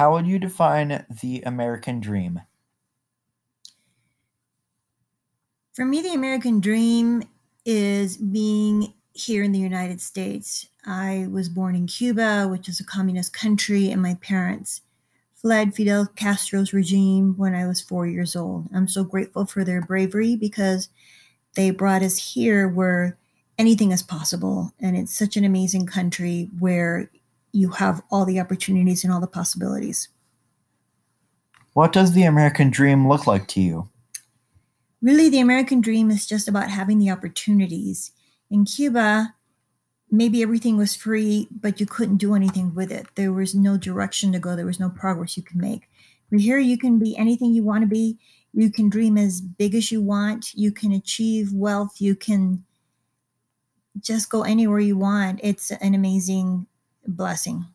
How would you define the American dream? For me, the American dream is being here in the United States. I was born in Cuba, which is a communist country, and my parents fled Fidel Castro's regime when I was four years old. I'm so grateful for their bravery because they brought us here where anything is possible. And it's such an amazing country where you have all the opportunities and all the possibilities. What does the American dream look like to you? Really, the American dream is just about having the opportunities. In Cuba, maybe everything was free, but you couldn't do anything with it. There was no direction to go, there was no progress you could make. But here, you can be anything you want to be. You can dream as big as you want. You can achieve wealth. You can just go anywhere you want. It's an amazing blessing.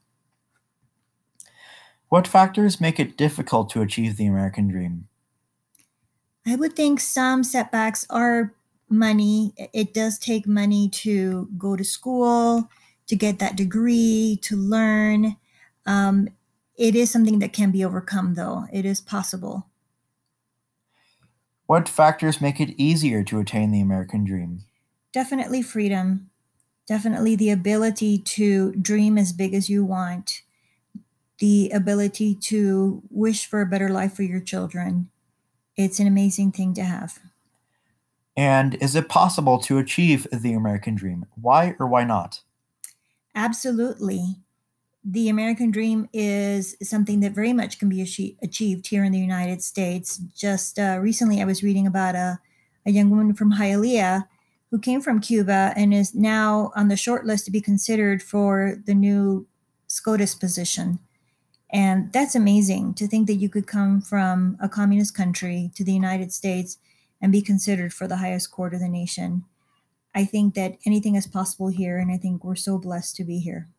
What factors make it difficult to achieve the American dream? I would think some setbacks are money. It does take money to go to school, to get that degree, to learn. Um, it is something that can be overcome, though. It is possible. What factors make it easier to attain the American dream? Definitely freedom. Definitely the ability to dream as big as you want. The ability to wish for a better life for your children. It's an amazing thing to have. And is it possible to achieve the American dream? Why or why not? Absolutely. The American dream is something that very much can be achieved here in the United States. Just uh, recently, I was reading about a, a young woman from Hialeah who came from Cuba and is now on the short list to be considered for the new SCOTUS position. And that's amazing to think that you could come from a communist country to the United States and be considered for the highest court of the nation. I think that anything is possible here, and I think we're so blessed to be here.